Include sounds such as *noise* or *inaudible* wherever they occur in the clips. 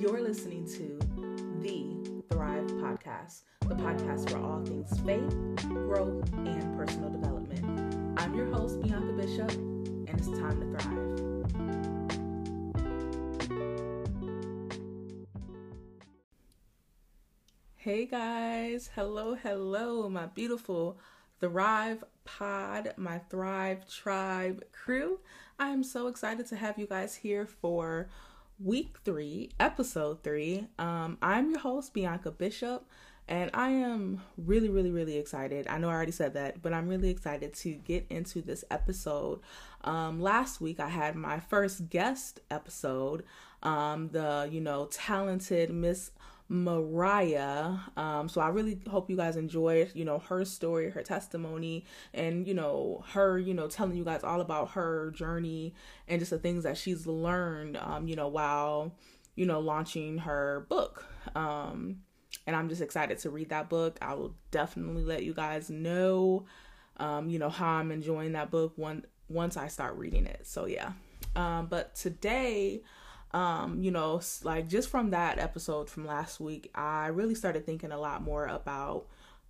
You're listening to the Thrive Podcast, the podcast for all things faith, growth, and personal development. I'm your host, Bianca Bishop, and it's time to thrive. Hey guys, hello, hello, my beautiful Thrive Pod, my Thrive Tribe crew. I am so excited to have you guys here for week three, episode three. Um, I'm your host, Bianca Bishop, and I am really, really, really excited. I know I already said that, but I'm really excited to get into this episode. Um, last week, I had my first guest episode, um, the, you know, talented Miss Mariah. Um, so I really hope you guys enjoyed, you know, her story, her testimony, and you know, her, you know, telling you guys all about her journey and just the things that she's learned, um, you know, while, you know, launching her book. Um, and I'm just excited to read that book. I will definitely let you guys know, um, you know, how I'm enjoying that book one once I start reading it. So yeah. Um, but today, um, you know, like just from that episode from last week, I really started thinking a lot more about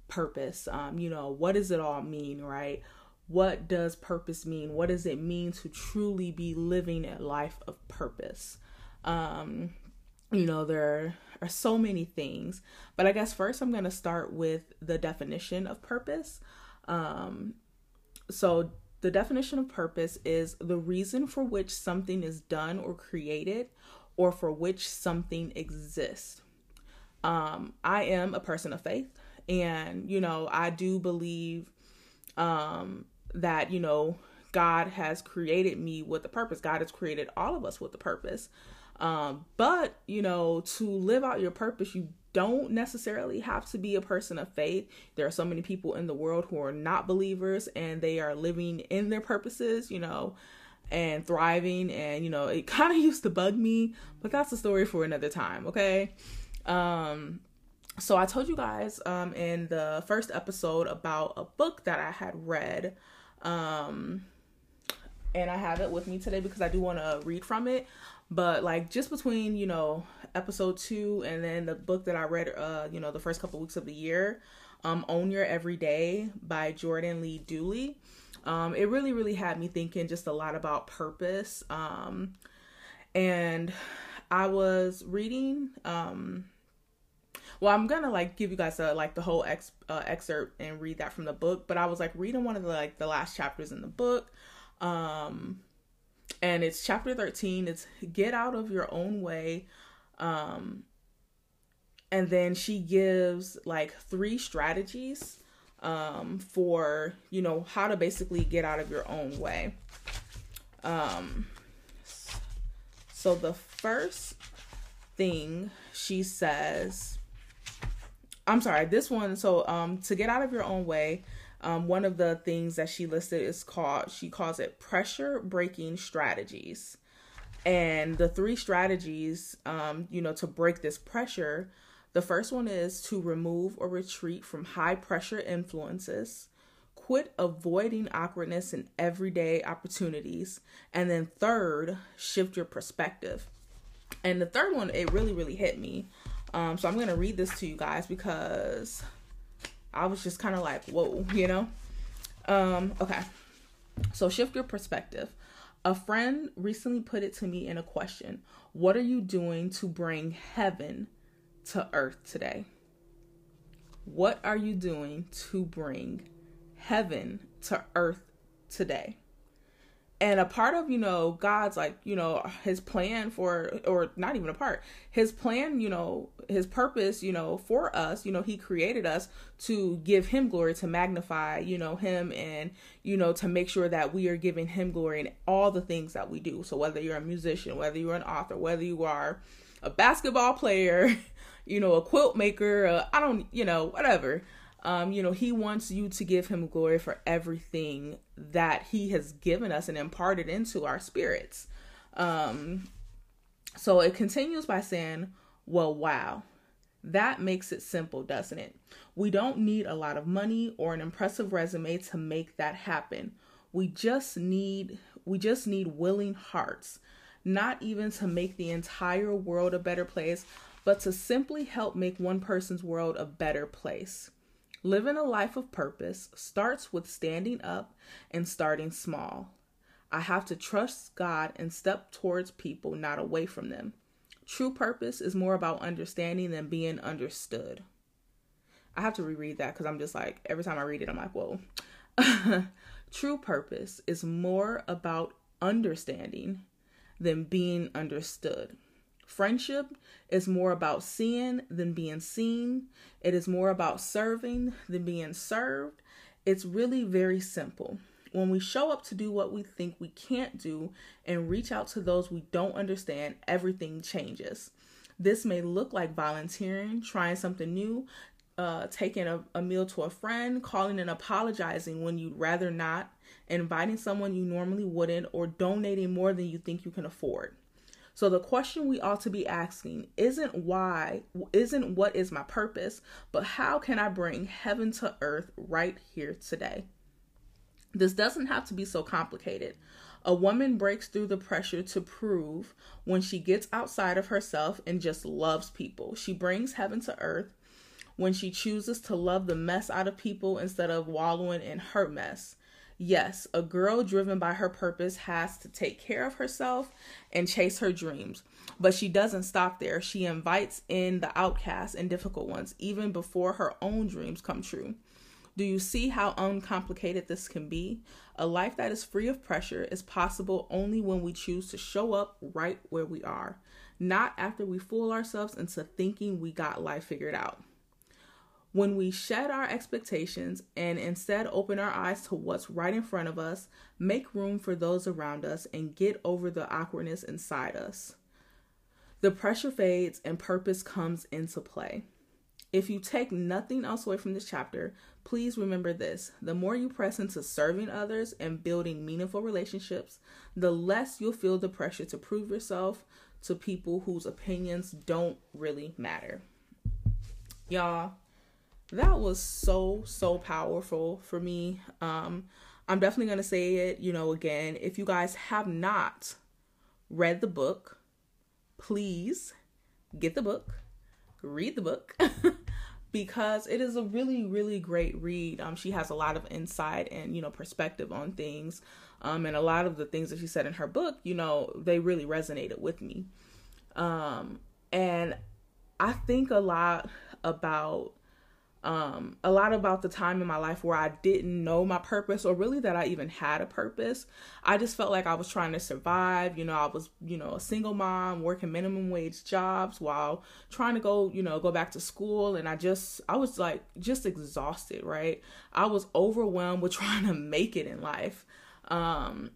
purpose. Um, you know, what does it all mean, right? What does purpose mean? What does it mean to truly be living a life of purpose? Um, you know, there are so many things, but I guess first I'm going to start with the definition of purpose. Um, so, the definition of purpose is the reason for which something is done or created or for which something exists. Um, I am a person of faith, and you know, I do believe um, that you know God has created me with a purpose. God has created all of us with a purpose. Um, but you know, to live out your purpose, you don't necessarily have to be a person of faith. There are so many people in the world who are not believers and they are living in their purposes, you know, and thriving. And, you know, it *laughs* kind of used to bug me, but that's a story for another time, okay? Um, so I told you guys um, in the first episode about a book that I had read. Um, and I have it with me today because I do want to read from it. But like just between, you know, episode two and then the book that I read uh, you know, the first couple weeks of the year, um, Own Your Everyday by Jordan Lee Dooley. Um, it really, really had me thinking just a lot about purpose. Um, and I was reading um well i'm gonna like give you guys a, like the whole ex, uh, excerpt and read that from the book but i was like reading one of the like the last chapters in the book um and it's chapter 13 it's get out of your own way. Um and then she gives like three strategies um for you know how to basically get out of your own way. Um so the first thing she says I'm sorry, this one so um to get out of your own way um, one of the things that she listed is called, she calls it pressure breaking strategies. And the three strategies, um, you know, to break this pressure, the first one is to remove or retreat from high pressure influences, quit avoiding awkwardness in everyday opportunities, and then third, shift your perspective. And the third one, it really, really hit me. Um, so I'm going to read this to you guys because I was just kind of like, whoa, you know? Um, okay. So shift your perspective. A friend recently put it to me in a question What are you doing to bring heaven to earth today? What are you doing to bring heaven to earth today? And a part of you know god's like you know his plan for or not even a part his plan you know his purpose you know for us you know he created us to give him glory to magnify you know him and you know to make sure that we are giving him glory in all the things that we do. So whether you're a musician whether you're an author whether you are a basketball player *laughs* you know a quilt maker uh, i don't you know whatever um, you know, he wants you to give him glory for everything that he has given us and imparted into our spirits. Um, so it continues by saying, Well, wow, that makes it simple, doesn't it? We don't need a lot of money or an impressive resume to make that happen. We just need we just need willing hearts. not even to make the entire world a better place, but to simply help make one person's world a better place. Living a life of purpose starts with standing up and starting small. I have to trust God and step towards people, not away from them. True purpose is more about understanding than being understood. I have to reread that because I'm just like, every time I read it, I'm like, whoa. *laughs* True purpose is more about understanding than being understood. Friendship is more about seeing than being seen. It is more about serving than being served. It's really very simple. When we show up to do what we think we can't do and reach out to those we don't understand, everything changes. This may look like volunteering, trying something new, uh, taking a, a meal to a friend, calling and apologizing when you'd rather not, inviting someone you normally wouldn't, or donating more than you think you can afford. So the question we ought to be asking isn't why, isn't what is my purpose, but how can I bring heaven to earth right here today? This doesn't have to be so complicated. A woman breaks through the pressure to prove when she gets outside of herself and just loves people. She brings heaven to earth when she chooses to love the mess out of people instead of wallowing in her mess. Yes, a girl driven by her purpose has to take care of herself and chase her dreams. But she doesn't stop there. She invites in the outcasts and difficult ones even before her own dreams come true. Do you see how uncomplicated this can be? A life that is free of pressure is possible only when we choose to show up right where we are, not after we fool ourselves into thinking we got life figured out. When we shed our expectations and instead open our eyes to what's right in front of us, make room for those around us, and get over the awkwardness inside us, the pressure fades and purpose comes into play. If you take nothing else away from this chapter, please remember this the more you press into serving others and building meaningful relationships, the less you'll feel the pressure to prove yourself to people whose opinions don't really matter. Y'all, that was so so powerful for me. Um i'm definitely going to say it you know again if you guys have not read the book please get the book read the book *laughs* because it is a really really great read. Um she has a lot of insight and you know perspective on things. Um and a lot of the things that she said in her book you know they really resonated with me. Um and i think a lot about um, a lot about the time in my life where I didn't know my purpose or really that I even had a purpose. I just felt like I was trying to survive. You know, I was, you know, a single mom working minimum wage jobs while trying to go, you know, go back to school. And I just, I was like, just exhausted, right? I was overwhelmed with *laughs* trying to make it in life. Um,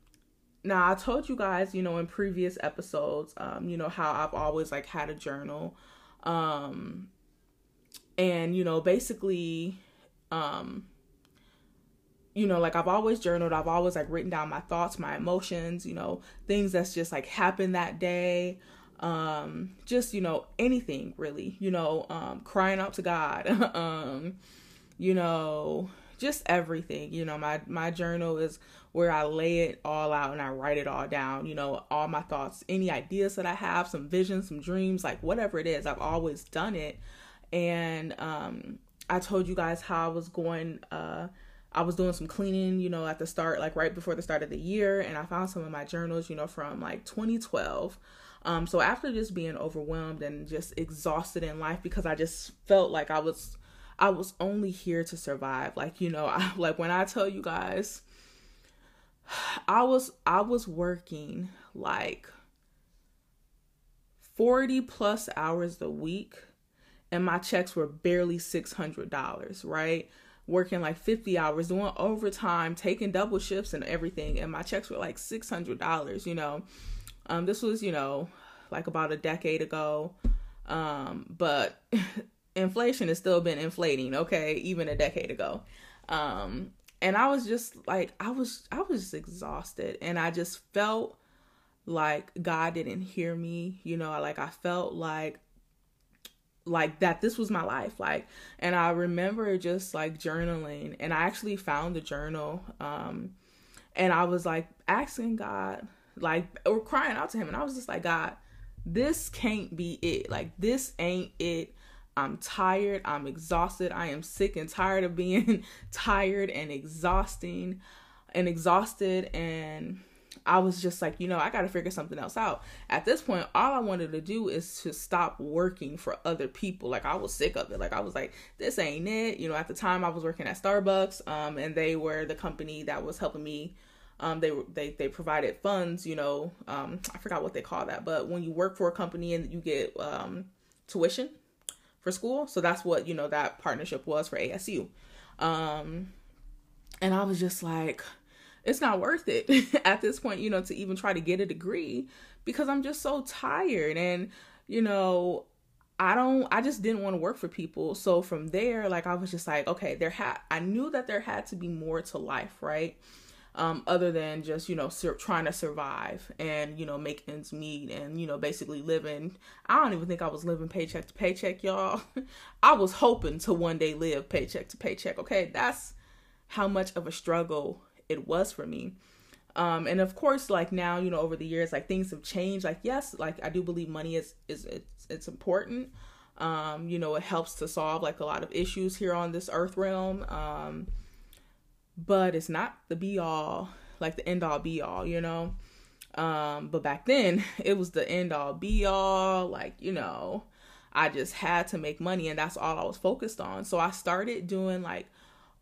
now I told you guys, you know, in previous episodes, um, you know, how I've always like had a journal. Um, and you know basically um you know like i've always journaled. I've always like written down my thoughts my emotions you know things that's just like happened that day. Um just you know anything really. You know um crying out to god *laughs* um you know just everything. You know my my journal is where i lay it all out and i write it all down. You know all my thoughts any ideas that i have some visions some dreams like whatever it is i've always done it and um, I told you guys how I was going. Uh, I was doing some cleaning, you know, at the start, like right before the start of the year, and I found some of my journals, you know, from like 2012. Um, so after just being overwhelmed and just exhausted in life because I just felt like I was I was only here to survive. Like, you know, *laughs* I, like when I tell you guys I was I was working like 40 plus hours a week and my checks were barely $600, right? Working like 50 hours, doing overtime, taking double shifts and everything, and my checks were like $600, you know. Um, this was, you know, like about a decade ago. Um, but *laughs* inflation has still been inflating, okay, even a decade ago. Um, and I was just like I was I was just exhausted and I just felt like God didn't hear me, you know, like I felt like like that this was my life like and i remember just like journaling and i actually found the journal um and i was like asking god like or crying out to him and I was just like, God, this can't be it. Like this ain't it. I'm tired. I'm exhausted. I am sick and tired of being *laughs* tired and exhausting and exhausted and I was just like, you know, I got to figure something else out. At this point, all I wanted to do is to stop working for other people. Like I was sick of it. Like I was like, this ain't it. You know, at the time I was working at Starbucks, um, and they were the company that was helping me. Um, they they they provided funds. You know, um, I forgot what they call that, but when you work for a company and you get um, tuition for school, so that's what you know that partnership was for ASU. Um, and I was just like it's not worth it *laughs* at this point, you know, to even try to get a degree because I'm just so tired and you know, I don't I just didn't want to work for people. So from there like I was just like, okay, there had I knew that there had to be more to life, right? Um, other than just you know sur- trying to survive and you know make ends meet and you know basically living i don't even think i was living paycheck to paycheck y'all *laughs* i was hoping to one day live paycheck to paycheck okay that's how much of a struggle it was for me. Um, and of course, like now, you know, over the years, like things have changed. Like, yes, like I do believe money is is it's, it's important. Um, you know, it helps to solve like a lot of issues here on this earth realm. Um, but it's not the be all, like the end all be all, you know. Um, but back then, *laughs* it was the end all be all. Like, you know, I just had to make money, and that's all I was focused on. So I started doing like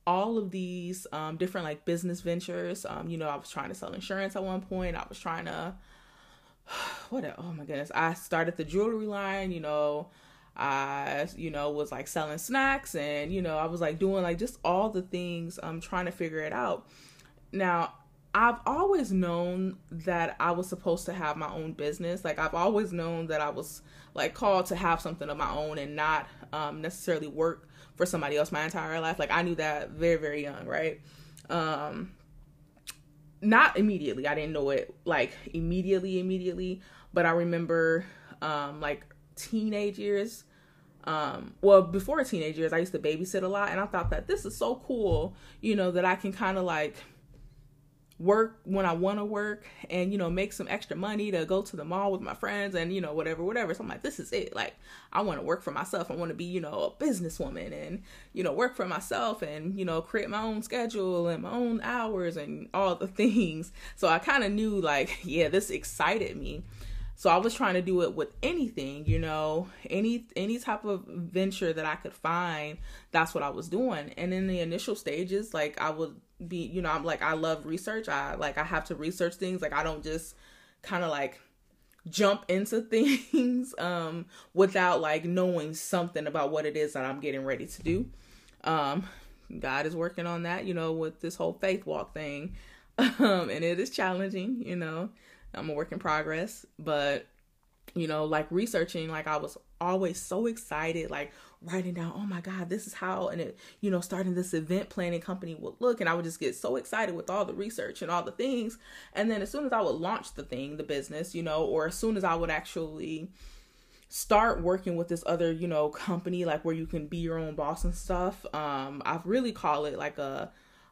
all of these um, different like business ventures. Um, you know, I was trying to sell insurance at one point. I was trying to *sighs* what? Oh my goodness! I started the jewelry line. You know, I you know was like selling snacks, and you know I was like doing like just all the things. I'm um, trying to figure it out. Now I've always known that I was supposed to have my own business. Like I've always known that I was like called to have something of my own and not um, necessarily work for somebody else my entire life. Like I knew that very very young, right? Um not immediately. I didn't know it like immediately immediately, but I remember um like teenage years um well before teenage years I used to babysit a lot and I thought that this is so cool, you know, that I can kind of like work when I want to work and you know make some extra money to go to the mall with my friends and you know whatever whatever so I'm like this is it like I want to work for myself I want to be you know a businesswoman and you know work for myself and you know create my own schedule and my own hours and all the *laughs* things so I kind of knew like *laughs* yeah this excited me so I was trying to do it with anything, you know, any any type of venture that I could find. That's what I was doing. And in the initial stages, like I would be, you know, I'm like I love research. I like I have to research things. Like I don't just kind of like jump into *laughs* things um without like knowing something about what it is that I'm getting ready to do. Um God is working on that, you know, with this whole faith walk thing. *laughs* Um and it is challenging, you know. I'm a work in progress, but you know, like researching, like I was always so excited, like writing down, oh my God, this is how, and it, you know, starting this event planning company would look. And I would just get so excited with all the research and all the things. And then as soon as I would launch the thing, the business, you know, or as soon as I would actually start working with this other, you know, company, like where you can be your own boss and stuff, um, I really call it like a,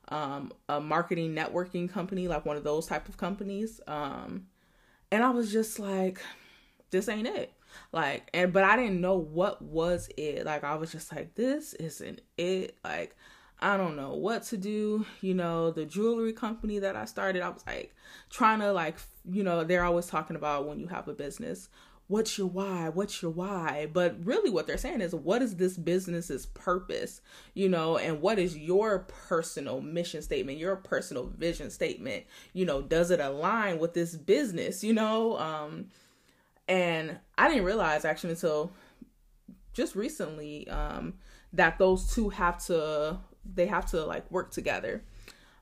um, a marketing networking company, like one of those type of companies. Um, and I was just like, this ain't it. Like, and but I didn't know what was it. Like, I was just like, this isn't it. Like, I don't know what to do. You know, the jewelry company that I started, I was like trying to like, you know, they're always talking about when you have a business, what's your why what's your why but really what they're saying is what is this business's purpose you know and what is your personal mission statement your personal vision statement you know does it align with this business you know um and i didn't realize actually until just recently um that those two have to they have to like work together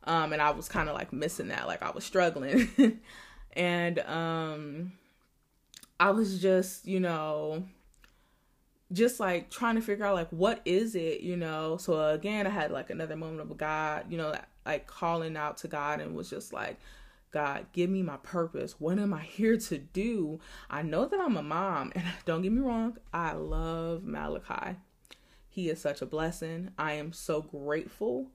um and i was kind of like missing that like i was struggling *laughs* and um I was just, you know, just like trying to figure out like what is it, you know. So again, I had like another moment of God, you know, like calling out to God and was just like, God, give me my purpose. What am I here to do? I know that I'm a mom, and *laughs* don't get me wrong, I love Malachi. He is such a blessing. I am so grateful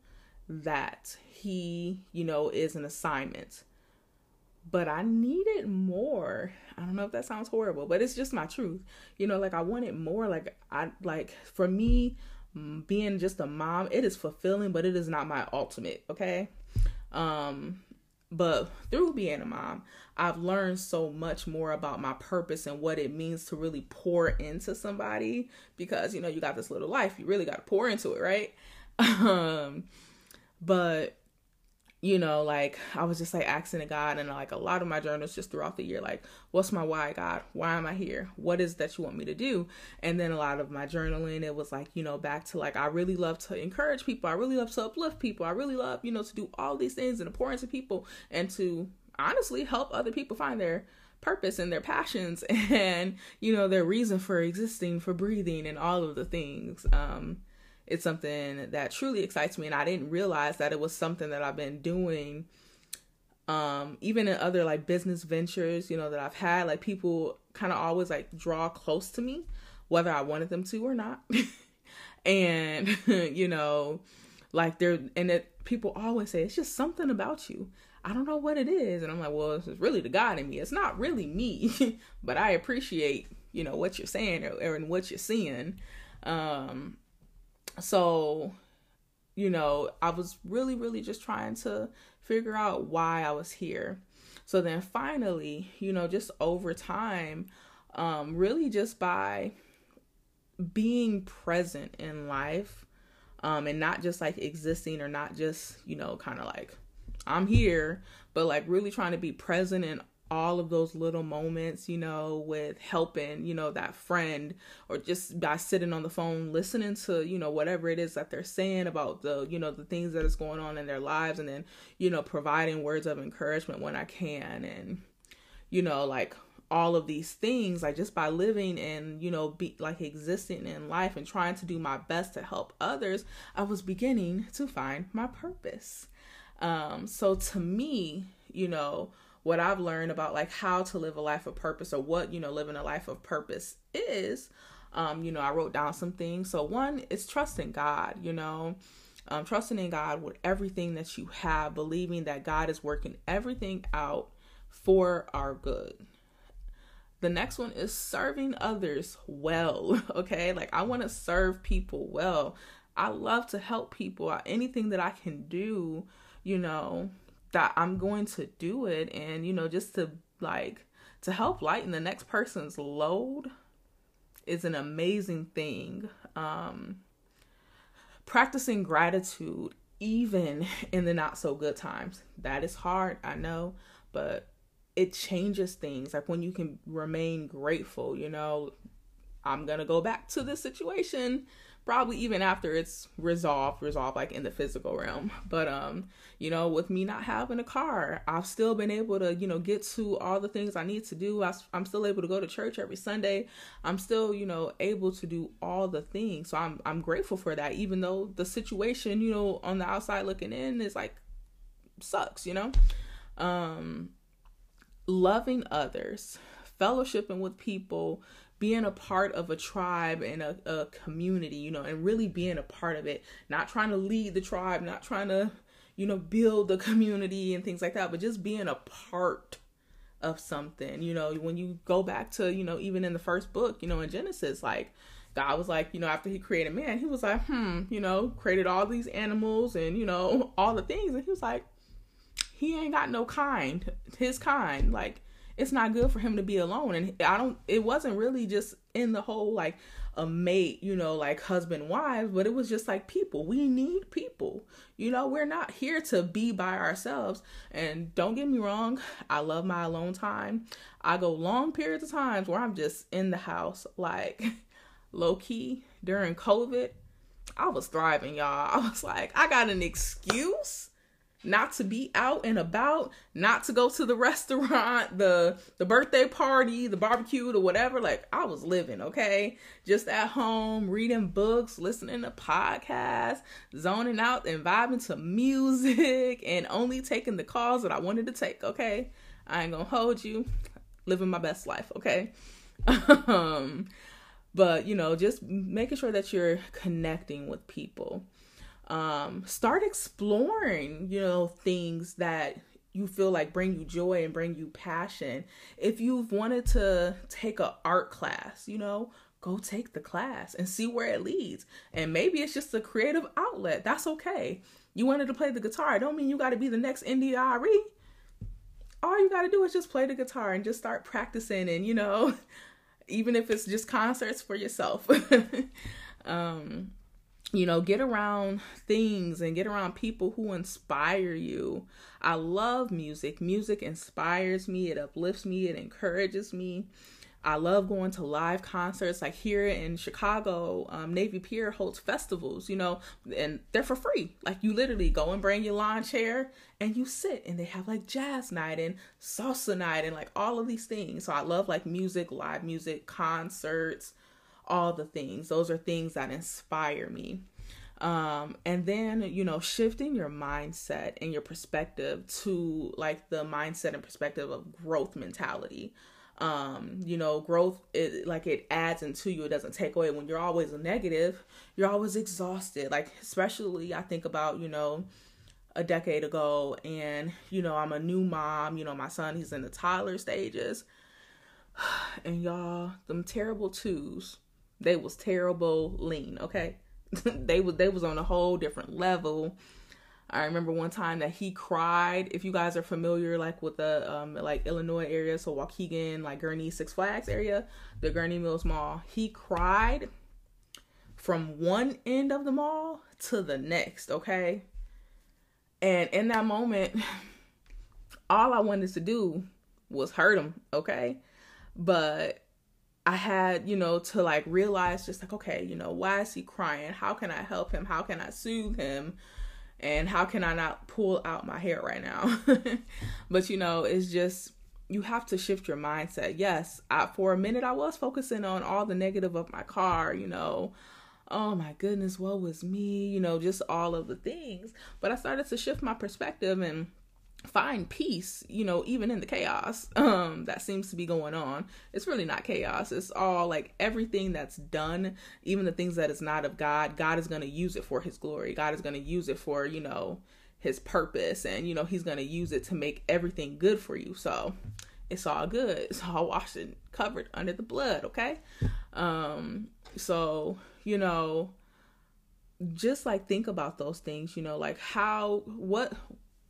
that he, you know, is an assignment but I needed more. I don't know if that sounds horrible, but it's just my truth. You know, like I wanted more. Like I like for me being just a mom, it is fulfilling, but it is not my ultimate, okay? Um but through being a mom, I've learned so much more about my purpose and what it means to really pour into somebody because you know, you got this little life, you really got to pour into it, right? *laughs* Um but you know, like I was just like asking to God and like a lot of my journals just throughout the year, like, what's my why, God? Why am I here? What is that you want me to do? And then a lot of my journaling, it was like, you know, back to like, I really love to encourage people. I really love to uplift people. I really love, you know, to do all these things and to pour into people and to honestly help other people find their purpose and their passions *laughs* and, you know, their reason for existing, for breathing and all of the things. Um, it's something that truly excites me and I didn't realize that it was something that I've been doing um even in other like business ventures, you know, that I've had like people kind of always like draw close to me whether I wanted them to or not. *laughs* and *laughs* you know, like they're and it people always say it's just something about you. I don't know what it is. And I'm like, well, it's really the God in me. It's not really me, *laughs* but I appreciate, you know, what you're saying or, or what you're seeing. Um, so you know i was really really just trying to figure out why i was here. So then finally you know just over time um really just by being present in life um and not just like existing or not just you know kind of like i'm here but like really trying to be present in all of those little moments, you know, with helping, you know, that friend or just by sitting on the phone listening to, you know, whatever it is that they're saying about the, you know, the things that is going on in their lives and then, you know, providing words of encouragement when I can. And you know, like all of these things like just by living and you know be like existing in life and trying to do my best to help others i was beginning to find my purpose. Um so to me you know what I've learned about like how to live a life of purpose or what, you know, living a life of purpose is. Um, you know, I wrote down some things. So one is trusting God, you know, um, trusting in God with everything that you have, believing that God is working everything out for our good. The next one is serving others well. *laughs* Okay. Like I want to serve people well. I love to help people. Anything that I can do, you know, that I'm going to do it and you know just to like to help lighten the next person's load is an amazing thing. Um practicing gratitude even *laughs* in the not so good times. That is hard, I know, but it changes things. Like when you can remain grateful, you know, I'm going to go back to this situation probably even after it's resolved resolved like in the physical realm. But um you know with me not having a car i've still been able to you know get to all the things i need to do. I, i'm still able to go to church every sunday. I'm still you know able to do all the things. So i'm i'm grateful for that even though the situation you know on the outside looking in is like sucks you know? Um loving others fellowshipping with people being a part of a tribe and a, a community, you know, and really being a part of it, not trying to lead the tribe, not trying to, you know, build the community and things like that, but just being a part of something. You know, when you go back to, you know, even in the first book, you know, in Genesis, like God was like, you know, after he created man, he was like, hmm, you know, created all these animals and, you know, *laughs* all the things. And he was like, he ain't got no kind, his kind. Like, it's not good for him to be alone. And i don't it wasn't really just in the whole like a mate you know like husband wives but it was just like people. We need people. You know we're not here to be by ourselves. And don't get me wrong i love my alone time. I go long periods of times where i'm just in the house. Like *laughs* low key during covid i was thriving y'all. *laughs* I was like i got an excuse not to be out and about, not to go to the *laughs* restaurant, the the birthday party, the barbecue, or whatever. Like I was living, okay? Just at home, reading books, listening to podcasts, zoning out and vibing to music, *laughs* and only taking the calls that I wanted to take, okay? I ain't gonna hold you. Living my best life, okay? *laughs* um, but you know, just making sure that you're connecting with people um, start exploring, you know, things that you feel like bring you joy and bring you passion. If you've wanted to take a art class, you know, go take the class and see where it leads. And maybe it's just a creative outlet. That's okay. You wanted to play the guitar. don't mean you got to be the next India.Arie. All you got to do is just play the guitar and just start practicing and, you know, *laughs* even if it's just concerts for yourself. *laughs* um you know, get around things and get around people who inspire you. I love music. Music inspires me, it uplifts me, it encourages me. I love going to live concerts. Like here in Chicago, um, Navy Pier holds festivals, you know, and they're for free. Like you literally go and bring your lawn chair and you sit, and they have like jazz night and salsa night and like all of these things. So I love like music, live music, concerts, all the things. Those are things that inspire me. Um, and then, you know, shifting your mindset and your perspective to like the mindset and perspective of growth mentality. Um, you know, growth it like it adds into you, it doesn't take away. When you're always negative, you're always exhausted. Like, especially I think about, you know, a decade ago, and you know, I'm a new mom, you know, my son he's in the toddler stages. *sighs* And y'all, them terrible twos they was terrible lean, okay? *laughs* they was they was on a whole different level. I remember one time that he cried. If you guys are familiar, like with the um like Illinois area, so Waukegan, like Gurnee Six Flags area, the Gurnee Mills Mall, he cried from one end of the mall to the next. Okay, and in that moment, *laughs* all I wanted to do was hurt him. Okay, but I had, you know, to like realize just like, okay, you know, why is he crying? How can I help him? How can I soothe him? And how can I not pull out my hair right now? *laughs* but, you know, it's just, you have to shift your mindset. Yes, I, for a minute, I was focusing on all the negative of my car, you know, oh my goodness, what was me, you know, just all of the things. But I started to shift my perspective and find peace you know even in the chaos um that seems to be going on. It's really not chaos. It's all like everything that's done even the things that is not of god god is going to use it for his glory. God is going to use it for you know his purpose and you know he's going to use it to make everything good for you. So it's all good. It's all washed and covered under the blood okay? Um so you know just like think about those things you know like how what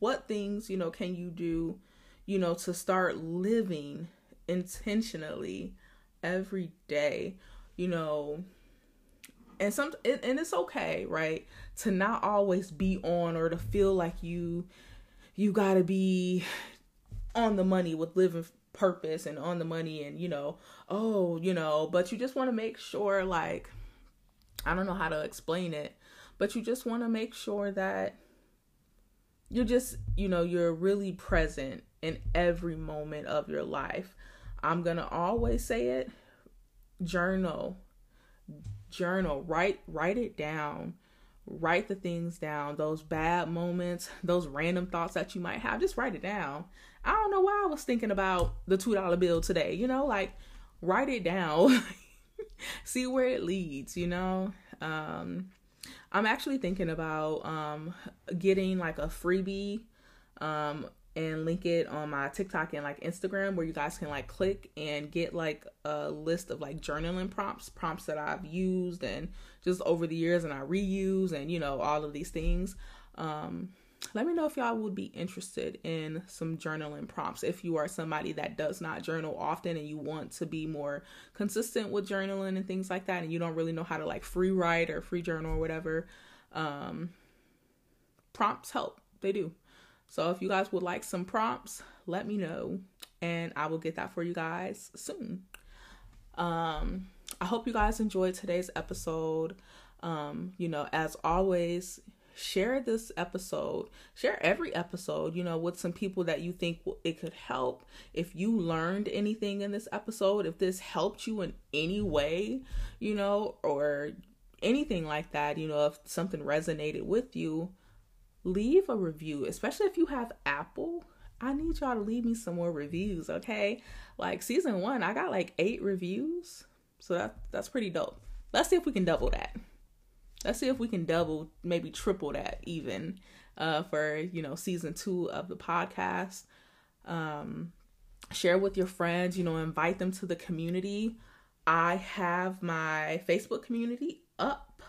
what things, you know, can you do, you know, to start living intentionally every day, you know, and some and it's okay, right? To not always be on or to feel like you you got to be on the money with living purpose and on the money and you know, oh, you know, but you just want to make sure like I don't know how to explain it, but you just want to make sure that you're just, you know, you're really present in every moment of your life. I'm going to always say it. Journal. Journal. Write write it down. Write the things down. Those bad moments, those random thoughts that you might have, just write it down. I don't know why I was thinking about the $2 bill today, you know, like write it down. *laughs* See where it leads, you know? Um I'm actually thinking about um, getting like a freebie um, and link it on my TikTok and like Instagram where you guys can like click and get like a list of like journaling prompts, prompts that I've used and just over the years and I reuse and you know all of these things. Um, let me know if y'all would be interested in some journaling prompts. If you are somebody that does not journal often and you want to be more consistent with journaling and things like that, and you don't really know how to like free write or free journal or whatever, um, prompts help. They do. So if you guys would like some prompts, let me know and I will get that for you guys soon. Um, I hope you guys enjoyed today's episode. Um, you know, as always, share this episode. Share every episode you know with some people that you think it could help. If you learned anything in this episode if this helped you in any way you know or anything like that you know if something resonated with you leave a review. Especially if you have apple i need y'all to leave me some more reviews okay? Like season one i got like eight reviews. So that that's pretty dope. Let's see if we can double that let's see if we can double maybe triple that even uh, for you know season two of the podcast. Um, share with your friends. You know, invite them to the community. I have my Facebook community up.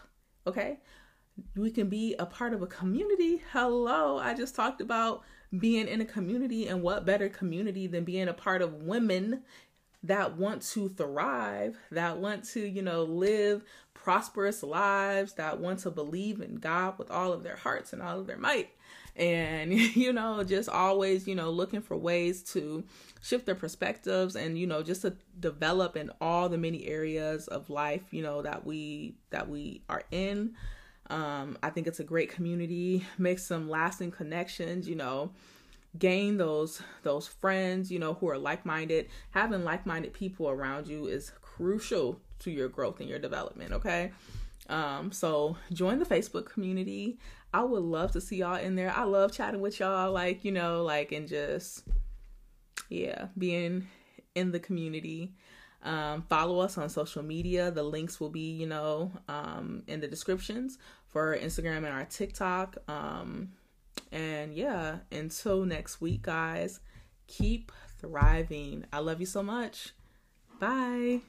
Okay, we can be a part of a community. Hello, I just talked about being in a community, and what better community than being a part of women that want to thrive, that want to, you know, live prosperous lives, that want to believe in God with all of their hearts and all of their might. And, *laughs* you know, just always, you know, looking for ways to shift their perspectives and, you know, just to develop in all the many areas of life, you know, that we that we are in. Um, I think it's a great community, make some lasting connections, you know, gain those those friends you know who are like-minded having like-minded people around you is crucial to your growth and your development okay um so join the facebook community i would love to see y'all in there i love chatting with y'all like you know like and just yeah being in the community um, follow us on social media the links will be you know um, in the descriptions for instagram and our tiktok um, and yeah, until next week, guys, keep thriving. I love you so much. Bye.